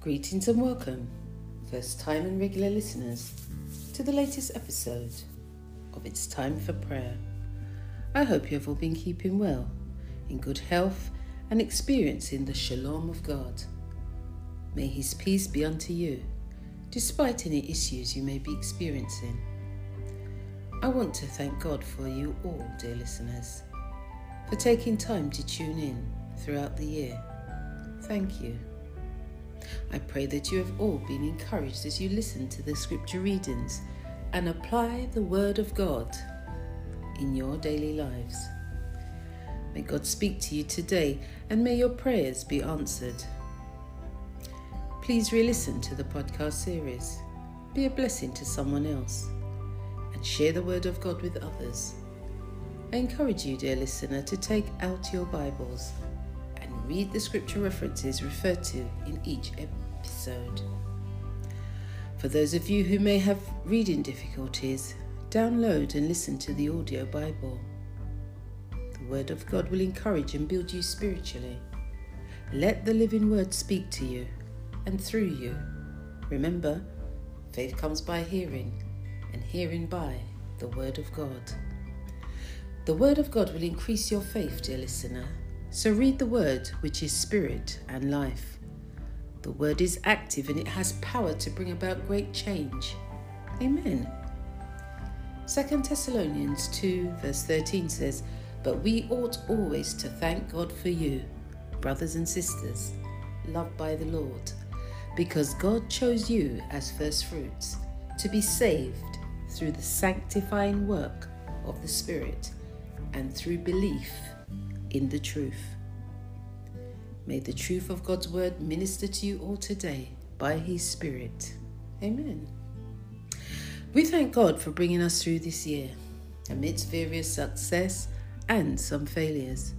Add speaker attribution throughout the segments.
Speaker 1: Greetings and welcome, first time and regular listeners, to the latest episode of It's Time for Prayer. I hope you have all been keeping well, in good health, and experiencing the shalom of God. May His peace be unto you, despite any issues you may be experiencing. I want to thank God for you all, dear listeners, for taking time to tune in throughout the year. Thank you. I pray that you have all been encouraged as you listen to the scripture readings and apply the Word of God in your daily lives. May God speak to you today and may your prayers be answered. Please re listen to the podcast series, be a blessing to someone else, and share the Word of God with others. I encourage you, dear listener, to take out your Bibles read the scripture references referred to in each episode. For those of you who may have reading difficulties, download and listen to the audio Bible. The Word of God will encourage and build you spiritually. Let the living Word speak to you and through you. Remember, faith comes by hearing, and hearing by the Word of God. The Word of God will increase your faith, dear listener, so read the word, which is spirit and life. The word is active and it has power to bring about great change. Amen. 2 Thessalonians 2, verse 13 says, But we ought always to thank God for you, brothers and sisters, loved by the Lord, because God chose you as first fruits to be saved through the sanctifying work of the Spirit and through belief in the truth. May the truth of God's word minister to you all today by His Spirit. Amen. We thank God for bringing us through this year, amidst various success and some failures.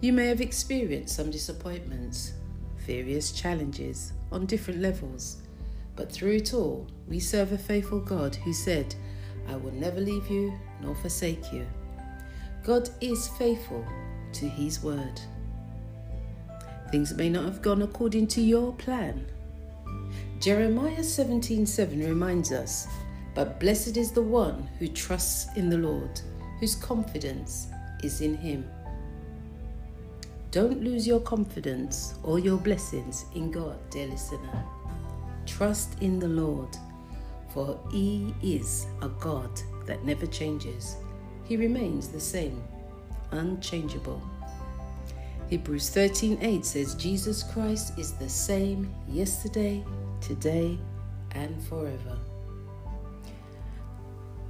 Speaker 1: You may have experienced some disappointments, various challenges on different levels, but through it all, we serve a faithful God who said, I will never leave you nor forsake you. God is faithful to His word. Things may not have gone according to your plan. Jeremiah 17:7 7 reminds us, But blessed is the one who trusts in the Lord, whose confidence is in Him. Don't lose your confidence or your blessings in God, dear listener. Trust in the Lord, for He is a God that never changes. He remains the same unchangeable. Hebrews 13:8 says Jesus Christ is the same yesterday, today, and forever.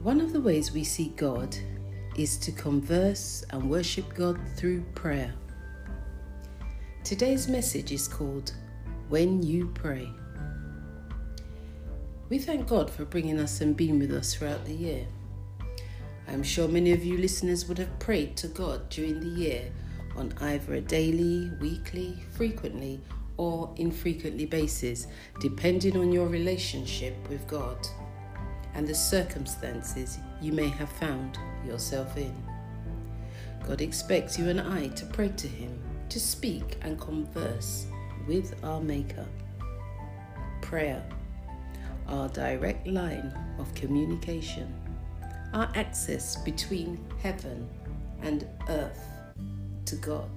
Speaker 1: One of the ways we see God is to converse and worship God through prayer. Today's message is called When You Pray. We thank God for bringing us and being with us throughout the year. I'm sure many of you listeners would have prayed to God during the year on either a daily, weekly, frequently, or infrequently basis, depending on your relationship with God and the circumstances you may have found yourself in. God expects you and I to pray to Him, to speak and converse with our Maker. Prayer, our direct line of communication our access between heaven and earth to God,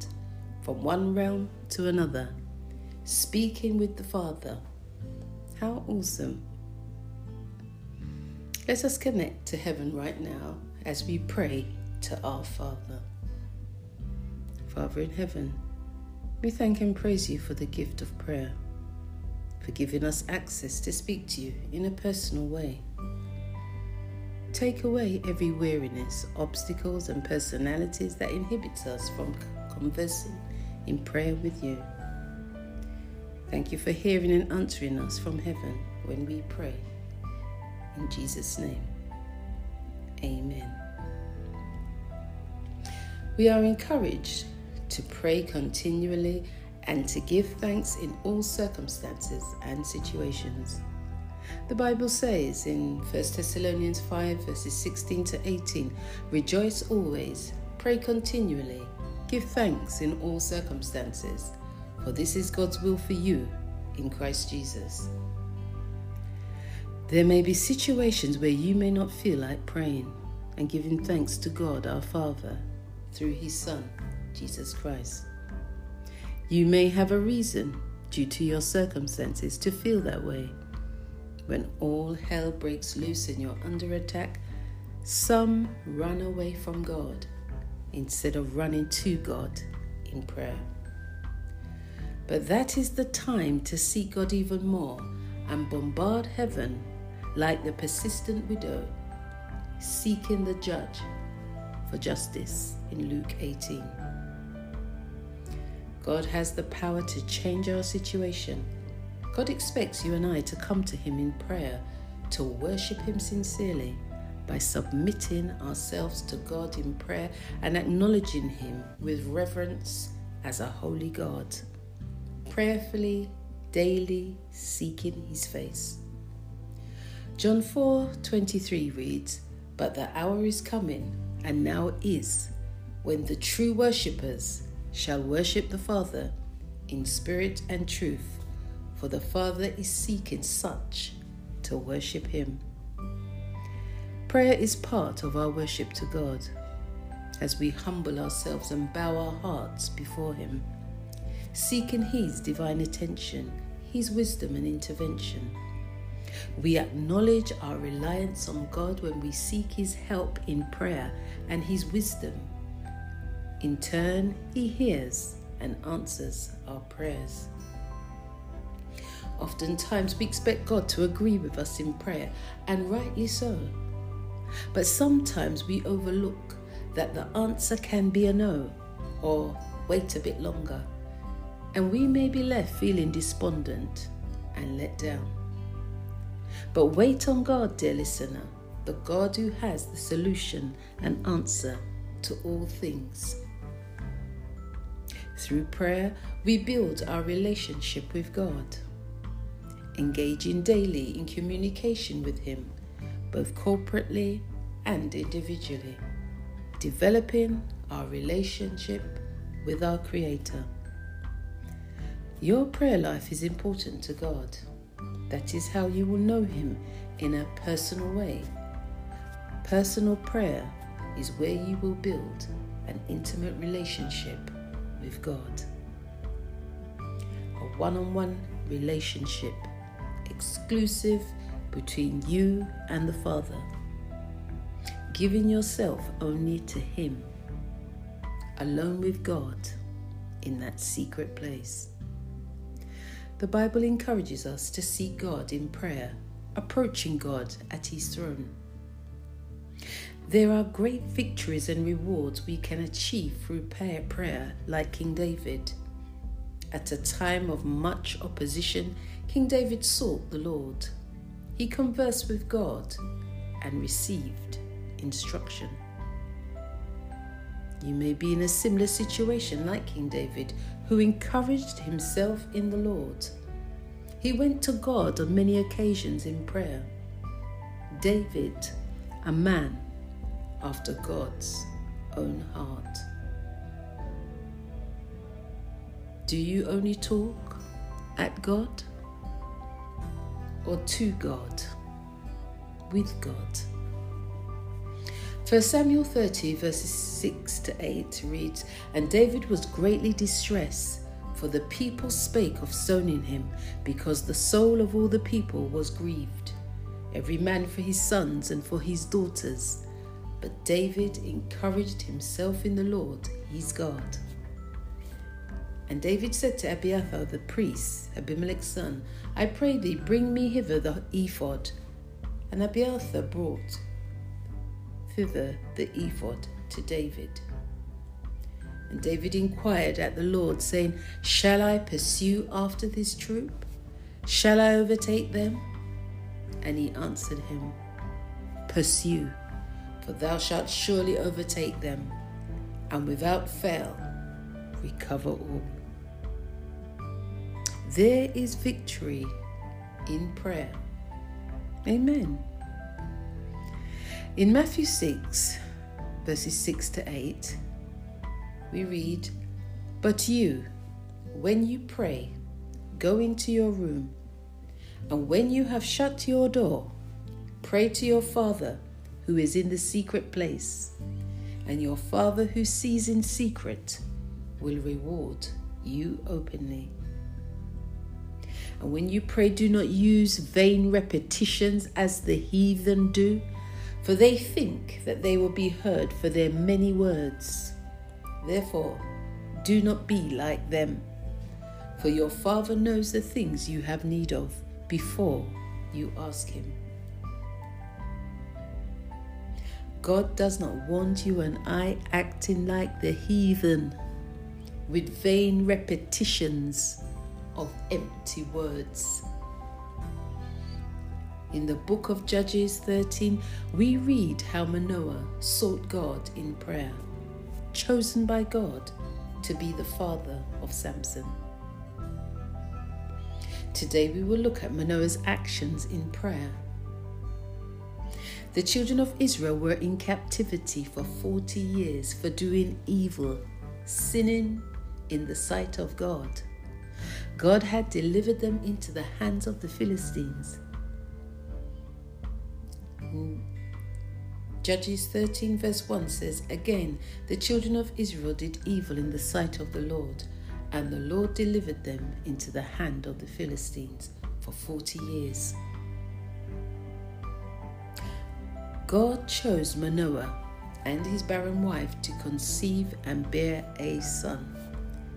Speaker 1: from one realm to another, speaking with the Father. How awesome! Let us connect to heaven right now as we pray to our Father. Father in heaven, we thank and praise you for the gift of prayer, for giving us access to speak to you in a personal way. Take away every weariness, obstacles, and personalities that inhibits us from conversing in prayer with you. Thank you for hearing and answering us from heaven when we pray. In Jesus' name, amen. We are encouraged to pray continually and to give thanks in all circumstances and situations. The Bible says in 1 Thessalonians 5, verses 16 to 18 Rejoice always, pray continually, Give thanks in all circumstances, for this is God's will for you in Christ Jesus. There may be situations where you may not feel like praying and giving thanks to God our Father through His Son, Jesus Christ. You may have a reason, due to your circumstances, to feel that way. When all hell breaks loose and you're under attack, some run away from God instead of running to God in prayer. But that is the time to seek God even more and bombard heaven like the persistent widow seeking the judge for justice in Luke 18. God has the power to change our situation. God expects you and I to come to Him in prayer, to worship Him sincerely by submitting ourselves to God in prayer and acknowledging Him with reverence as a holy God. Prayerfully, daily seeking His face. John 4 23 reads, But the hour is coming, and now is, when the true worshippers shall worship the Father in spirit and truth, for the Father is seeking such to worship Him. Prayer is part of our worship to God as we humble ourselves and bow our hearts before Him, seeking His divine attention, His wisdom and intervention we acknowledge our reliance on God when we seek His help in prayer and His wisdom. In turn, He hears and answers our prayers. Oftentimes, we expect God to agree with us in prayer, and rightly so. But sometimes we overlook that the answer can be a no or wait a bit longer, and we may be left feeling despondent and let down. But wait on God, dear listener, the God who has the solution and answer to all things. Through prayer, we build our relationship with God, engaging daily in communication with Him, both corporately and individually, developing our relationship with our Creator. Your prayer life is important to God. That is how you will know Him in a personal way. Personal prayer is where you will build an intimate relationship with God. A one on one relationship, exclusive between you and the Father. Giving yourself only to Him, alone with God in that secret place. The Bible encourages us to seek God in prayer, approaching God at His throne. There are great victories and rewards we can achieve through prayer, like King David. At a time of much opposition, King David sought the Lord. He conversed with God and received instruction. You may be in a similar situation like King David, who encouraged himself in the Lord. He went to God on many occasions in prayer. David, a man after God's own heart. Do you only talk at God or to God, with God? 1 Samuel 30, verses 6 to 8 reads And David was greatly distressed, for the people spake of stoning him, because the soul of all the people was grieved, every man for his sons and for his daughters. But David encouraged himself in the Lord his God. And David said to Abiathar the priest, Abimelech's son, I pray thee, bring me hither the ephod. And Abiathar brought thither the ephod to David. And David inquired at the Lord, saying, Shall I pursue after this troop? Shall I overtake them? And he answered him, Pursue, for thou shalt surely overtake them, and without fail recover all. There is victory in prayer. Amen. In Matthew 6, verses 6 to 8, we read, But you, when you pray, go into your room, and when you have shut your door, pray to your Father who is in the secret place, and your Father who sees in secret will reward you openly. And when you pray, do not use vain repetitions as the heathen do, for they think that they will be heard for their many words. Therefore, do not be like them, for your Father knows the things you have need of before you ask Him. God does not want you and I acting like the heathen with vain repetitions of empty words. In the book of Judges 13, we read how Manoah sought God in prayer, chosen by God to be the father of Samson. Today we will look at Manoah's actions in prayer. The children of Israel were in captivity for 40 years for doing evil, sinning in the sight of God. God had delivered them into the hands of the Philistines. Judges 13, verse 1 says, Again, the children of Israel did evil in the sight of the Lord, and the Lord delivered them into the hand of the Philistines for 40 years. God chose Manoah and his barren wife to conceive and bear a son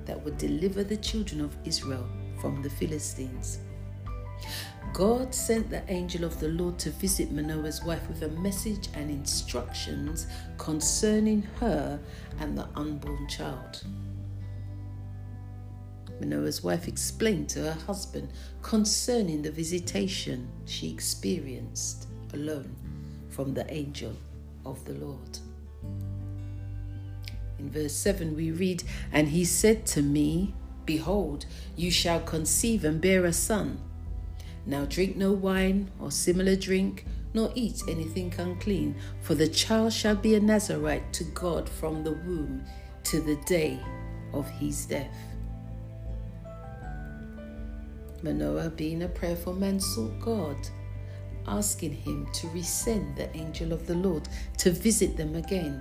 Speaker 1: that would deliver the children of Israel from the Philistines. God sent the angel of the Lord to visit Manoah's wife with a message and instructions concerning her and the unborn child. Manoah's wife explained to her husband concerning the visitation she experienced alone from the angel of the Lord. In verse 7, we read, And he said to me, Behold, you shall conceive and bear a son. Now drink no wine or similar drink, nor eat anything unclean, for the child shall be a Nazarite to God from the womb to the day of his death. Manoah, being a prayerful man, sought God, asking him to resend the angel of the Lord to visit them again.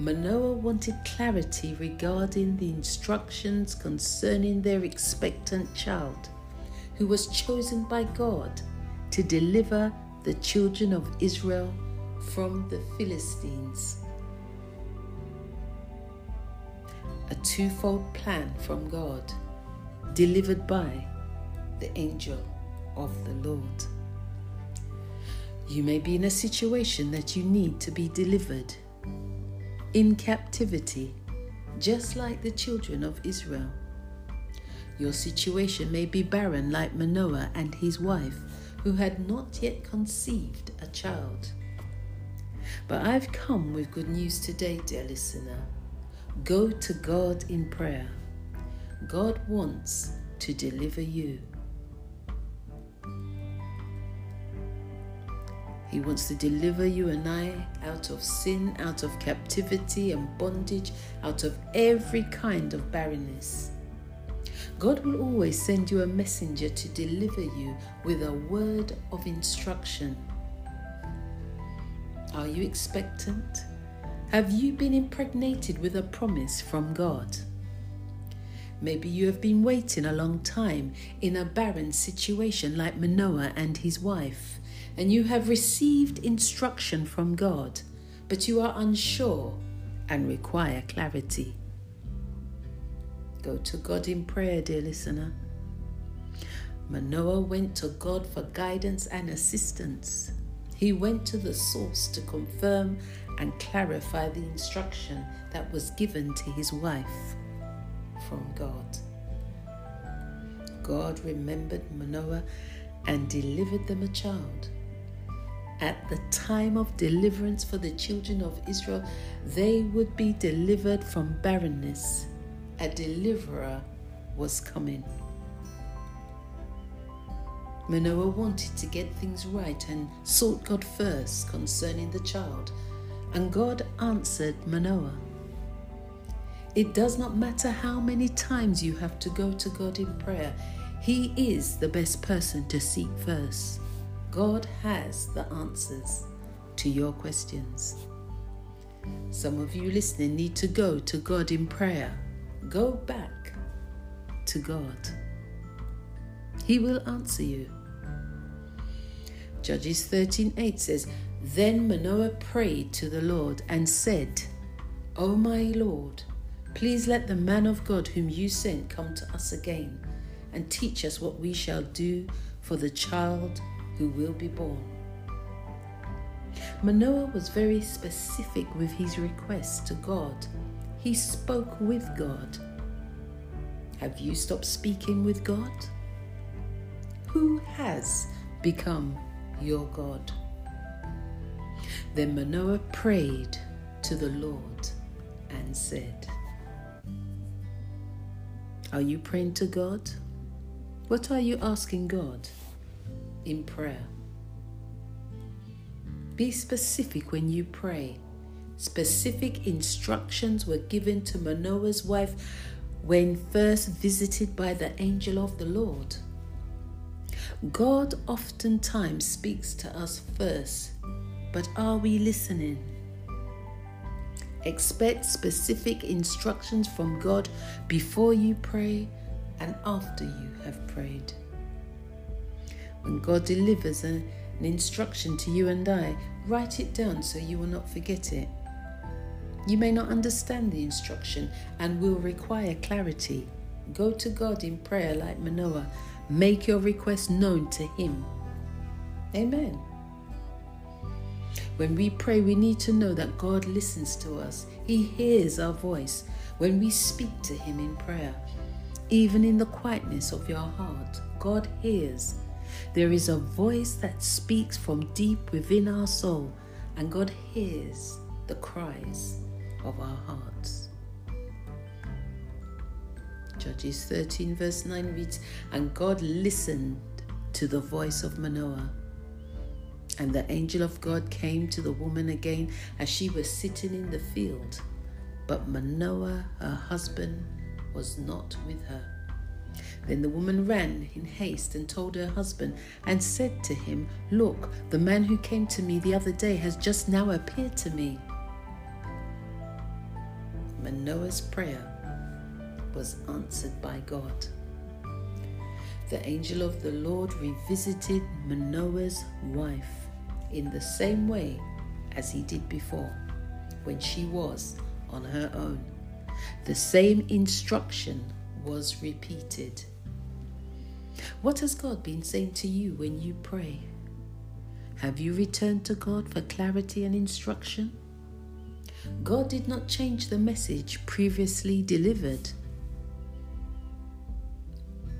Speaker 1: Manoah wanted clarity regarding the instructions concerning their expectant child, who was chosen by God to deliver the children of Israel from the Philistines. A twofold plan from God, delivered by the angel of the Lord. You may be in a situation that you need to be delivered in captivity, just like the children of Israel. Your situation may be barren, like Manoah and his wife, who had not yet conceived a child. But I've come with good news today, dear listener. Go to God in prayer. God wants to deliver you. He wants to deliver you and I out of sin, out of captivity and bondage, out of every kind of barrenness. God will always send you a messenger to deliver you with a word of instruction. Are you expectant? Have you been impregnated with a promise from God? Maybe you have been waiting a long time in a barren situation like Manoah and his wife and you have received instruction from God, but you are unsure and require clarity. Go to God in prayer, dear listener. Manoah went to God for guidance and assistance. He went to the source to confirm and clarify the instruction that was given to his wife from God. God remembered Manoah and delivered them a child at the time of deliverance for the children of Israel, they would be delivered from barrenness. A deliverer was coming. Manoah wanted to get things right and sought God first concerning the child, and God answered Manoah. It does not matter how many times you have to go to God in prayer, He is the best person to seek first. God has the answers to your questions. Some of you listening need to go to God in prayer. Go back to God. He will answer you. Judges 13:8 says, Then Manoah prayed to the Lord and said, O my Lord, please let the man of God whom you sent come to us again and teach us what we shall do for the child who will be born. Manoah was very specific with his request to God. He spoke with God. Have you stopped speaking with God? Who has become your God? Then Manoah prayed to the Lord and said, Are you praying to God? What are you asking God in prayer? Be specific when you pray. Specific instructions were given to Manoah's wife when first visited by the angel of the Lord. God oftentimes speaks to us first, but are we listening? Expect specific instructions from God before you pray and after you have prayed. When God delivers a an instruction to you and I, write it down so you will not forget it. You may not understand the instruction and will require clarity. Go to God in prayer like Manoah. Make your request known to Him. Amen. When we pray, we need to know that God listens to us. He hears our voice when we speak to Him in prayer. Even in the quietness of your heart, God hears there is a voice that speaks from deep within our soul, and God hears the cries of our hearts. Judges 13, verse 9 reads, And God listened to the voice of Manoah. And the angel of God came to the woman again as she was sitting in the field. But Manoah, her husband, was not with her. Then the woman ran in haste and told her husband and said to him, Look, the man who came to me the other day has just now appeared to me. Manoah's prayer was answered by God. The angel of the Lord revisited Manoah's wife in the same way as he did before when she was on her own. The same instruction was repeated. What has God been saying to you when you pray? Have you returned to God for clarity and instruction? God did not change the message previously delivered.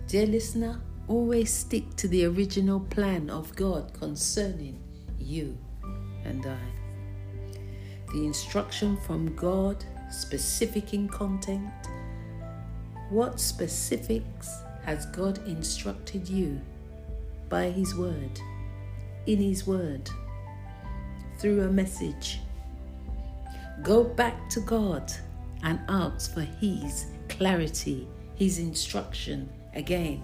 Speaker 1: Dear listener, always stick to the original plan of God concerning you and I. The instruction from God, specific in content. What specifics has God instructed you by His Word, in His Word, through a message. Go back to God and ask for His clarity, His instruction again.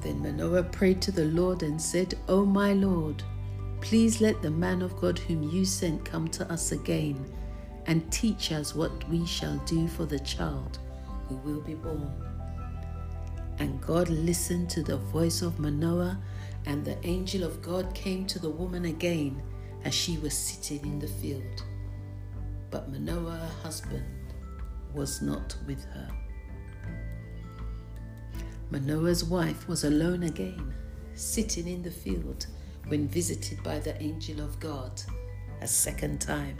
Speaker 1: Then Manoah prayed to the Lord and said, O oh my Lord, please let the man of God whom you sent come to us again and teach us what we shall do for the child who will be born. And God listened to the voice of Manoah, and the angel of God came to the woman again as she was sitting in the field. But Manoah, her husband, was not with her. Manoah's wife was alone again, sitting in the field when visited by the angel of God a second time.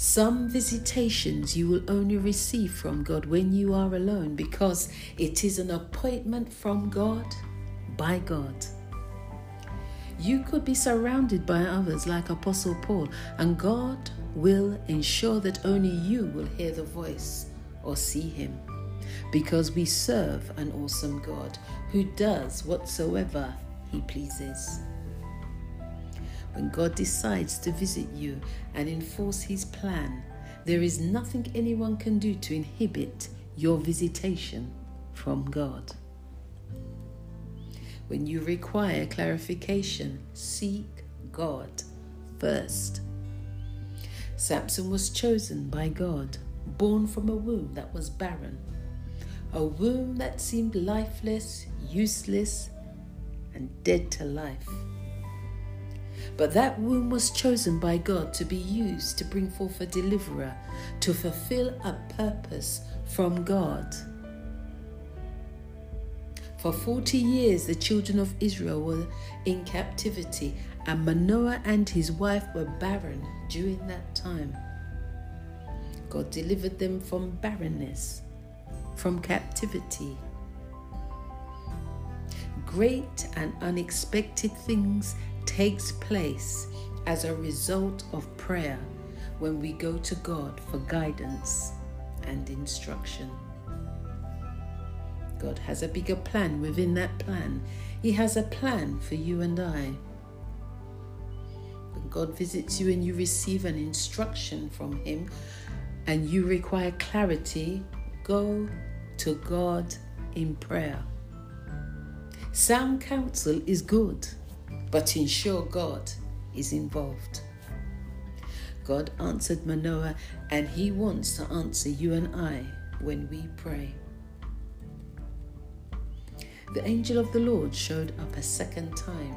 Speaker 1: Some visitations you will only receive from God when you are alone because it is an appointment from God by God. You could be surrounded by others like Apostle Paul, and God will ensure that only you will hear the voice or see him because we serve an awesome God who does whatsoever he pleases. When God decides to visit you and enforce His plan, There is nothing anyone can do to inhibit your visitation from God. When you require clarification, seek God first. Samson was chosen by God, born from a womb that was barren, a womb that seemed lifeless, useless, and dead to life. But that womb was chosen by God to be used to bring forth a deliverer, to fulfill a purpose from God. For 40 years, the children of Israel were in captivity, and Manoah and his wife were barren during that time. God delivered them from barrenness, from captivity. Great and unexpected things takes place as a result of prayer when we go to God for guidance and instruction. God has a bigger plan within that plan. He has a plan for you and I. When God visits you and you receive an instruction from Him and you require clarity, go to God in prayer. Sound counsel is good but ensure God is involved. God answered Manoah, and He wants to answer you and I when we pray. The angel of the Lord showed up a second time,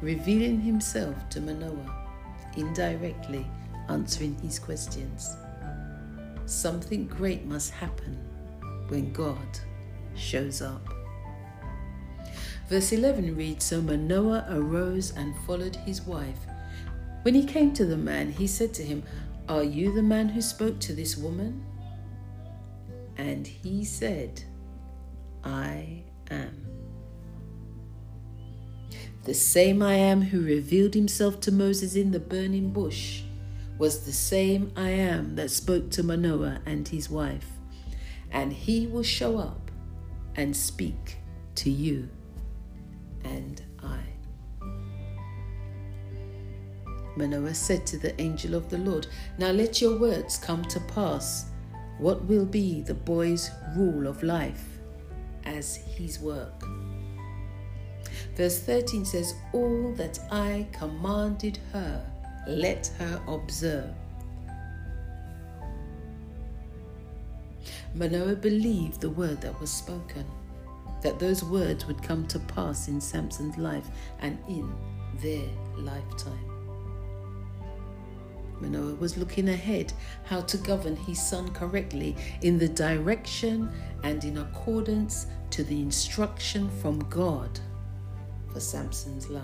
Speaker 1: revealing himself to Manoah, indirectly answering his questions. Something great must happen when God shows up. Verse 11 reads So Manoah arose and followed his wife. When he came to the man, he said to him, Are you the man who spoke to this woman? And he said, I am. The same I am who revealed himself to Moses in the burning bush was the same I am that spoke to Manoah and his wife. And he will show up and speak to you and I. Manoah said to the angel of the Lord, Now let your words come to pass. What will be the boy's rule of life as his work? Verse 13 says, All that I commanded her, let her observe. Manoah believed the word that was spoken that those words would come to pass in Samson's life and in their lifetime. Manoah was looking ahead how to govern his son correctly in the direction and in accordance to the instruction from God for Samson's life.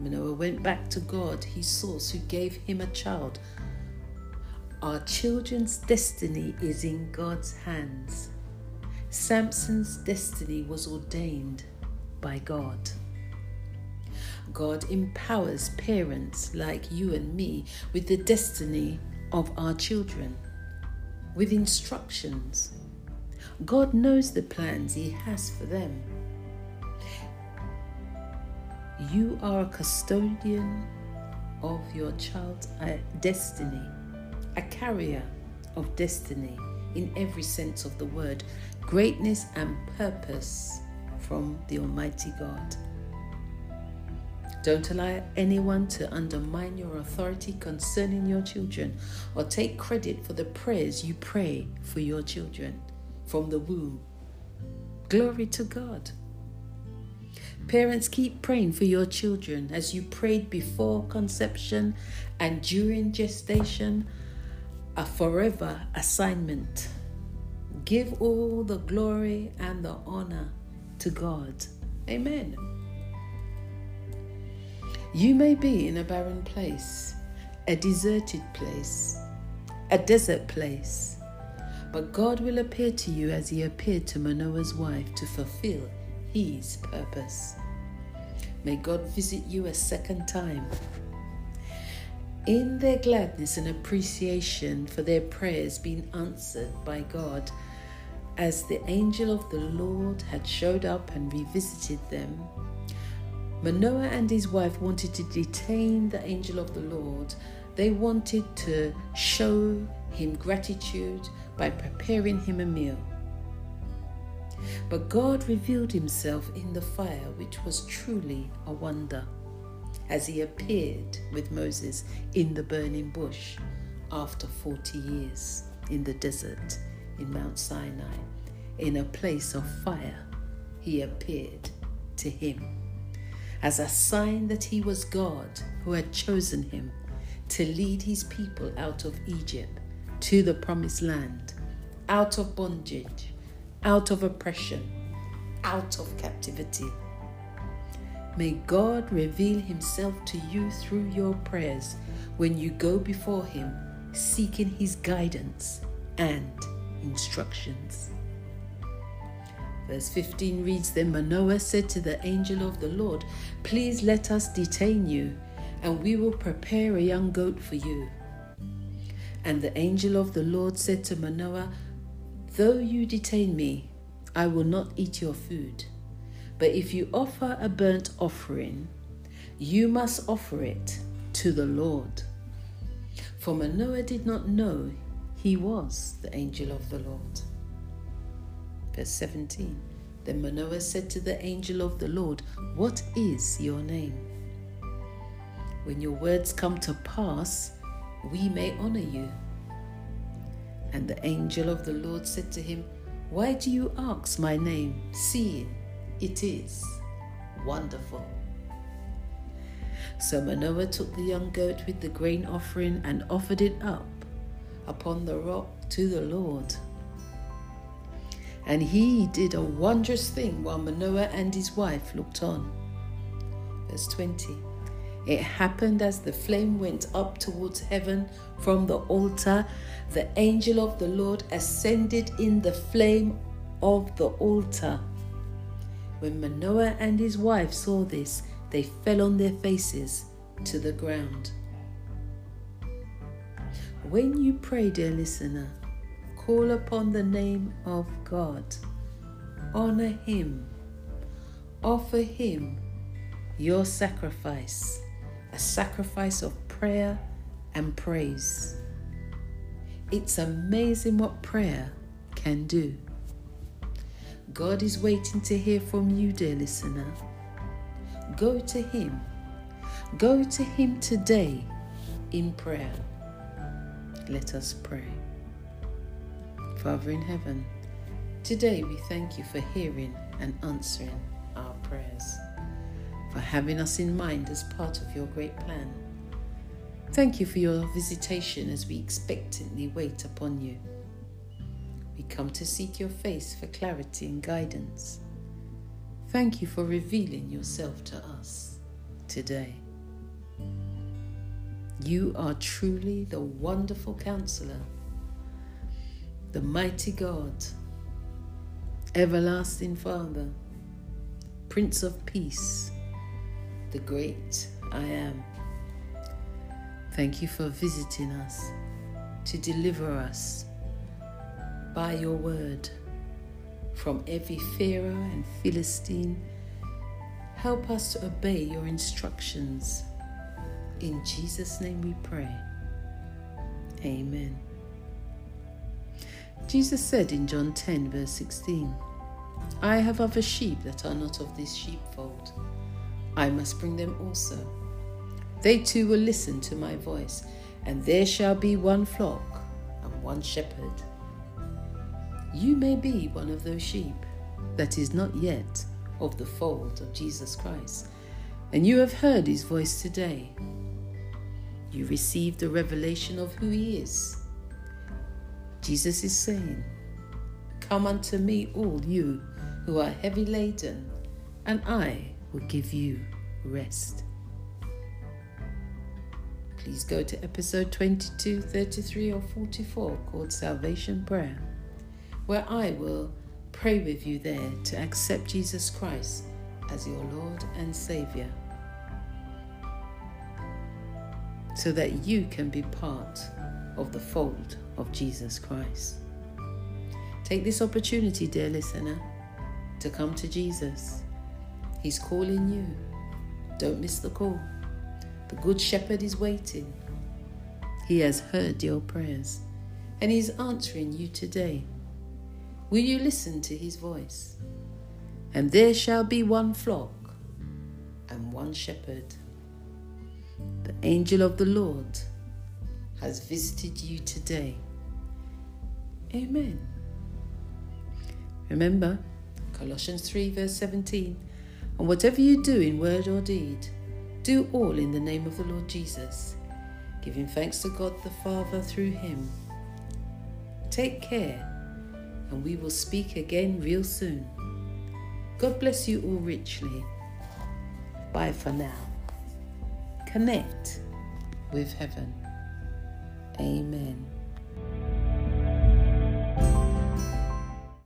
Speaker 1: Manoah went back to God, his source, who gave him a child. Our children's destiny is in God's hands. Samson's destiny was ordained by God. God empowers parents like you and me with the destiny of our children, with instructions. God knows the plans He has for them. You are a custodian of your child's uh, destiny, a carrier of destiny in every sense of the word greatness and purpose from the Almighty God. Don't allow anyone to undermine your authority concerning your children or take credit for the prayers you pray for your children from the womb. Glory to God. Parents, keep praying for your children as you prayed before conception and during gestation, a forever assignment Give all the glory and the honor to God. Amen. You may be in a barren place, a deserted place, a desert place, but God will appear to you as He appeared to Manoah's wife to fulfill His purpose. May God visit you a second time. In their gladness and appreciation for their prayers being answered by God, as the angel of the Lord had showed up and revisited them, Manoah and his wife wanted to detain the angel of the Lord. They wanted to show him gratitude by preparing him a meal. But God revealed himself in the fire, which was truly a wonder, as he appeared with Moses in the burning bush after 40 years in the desert in Mount Sinai. In a place of fire, he appeared to him as a sign that he was God who had chosen him to lead his people out of Egypt to the promised land, out of bondage, out of oppression, out of captivity. May God reveal himself to you through your prayers when you go before him seeking his guidance and instructions. Verse 15 reads Then Manoah said to the angel of the Lord, Please let us detain you, and we will prepare a young goat for you. And the angel of the Lord said to Manoah, Though you detain me, I will not eat your food. But if you offer a burnt offering, you must offer it to the Lord. For Manoah did not know he was the angel of the Lord. Verse 17 Then Manoah said to the angel of the Lord, What is your name? When your words come to pass, we may honor you. And the angel of the Lord said to him, Why do you ask my name, seeing it is wonderful? So Manoah took the young goat with the grain offering and offered it up upon the rock to the Lord. And he did a wondrous thing while Manoah and his wife looked on. Verse 20 It happened as the flame went up towards heaven from the altar, the angel of the Lord ascended in the flame of the altar. When Manoah and his wife saw this, they fell on their faces to the ground. When you pray, dear listener, call upon the name of God, honor Him, offer Him your sacrifice, a sacrifice of prayer and praise. It's amazing what prayer can do. God is waiting to hear from you, dear listener. Go to Him. Go to Him today in prayer. Let us pray. Father in heaven, today we thank you for hearing and answering our prayers, for having us in mind as part of your great plan. Thank you for your visitation as we expectantly wait upon you. We come to seek your face for clarity and guidance. Thank you for revealing yourself to us today. You are truly the wonderful counselor, the mighty God, everlasting Father, Prince of Peace, the great I am. Thank you for visiting us to deliver us by your word from every Pharaoh and Philistine. Help us to obey your instructions in Jesus' name we pray. Amen. Jesus said in John 10, verse 16, I have other sheep that are not of this sheepfold. I must bring them also. They too will listen to my voice, and there shall be one flock and one shepherd. You may be one of those sheep that is not yet of the fold of Jesus Christ, and you have heard his voice today you receive the revelation of who He is. Jesus is saying, Come unto me, all you who are heavy laden, and I will give you rest. Please go to episode 22, 33, or 44 called Salvation Prayer, where I will pray with you there to accept Jesus Christ as your Lord and Saviour so that you can be part of the fold of Jesus Christ. Take this opportunity, dear listener, to come to Jesus. He's calling you. Don't miss the call. The Good Shepherd is waiting. He has heard your prayers and He's answering you today. Will you listen to His voice? And there shall be one flock and one shepherd. Angel of the Lord has visited you today. Amen. Remember, Colossians 3, verse 17 And whatever you do in word or deed, do all in the name of the Lord Jesus, giving thanks to God the Father through him. Take care, and we will speak again real soon. God bless you all richly. Bye for now. Connect with heaven. Amen.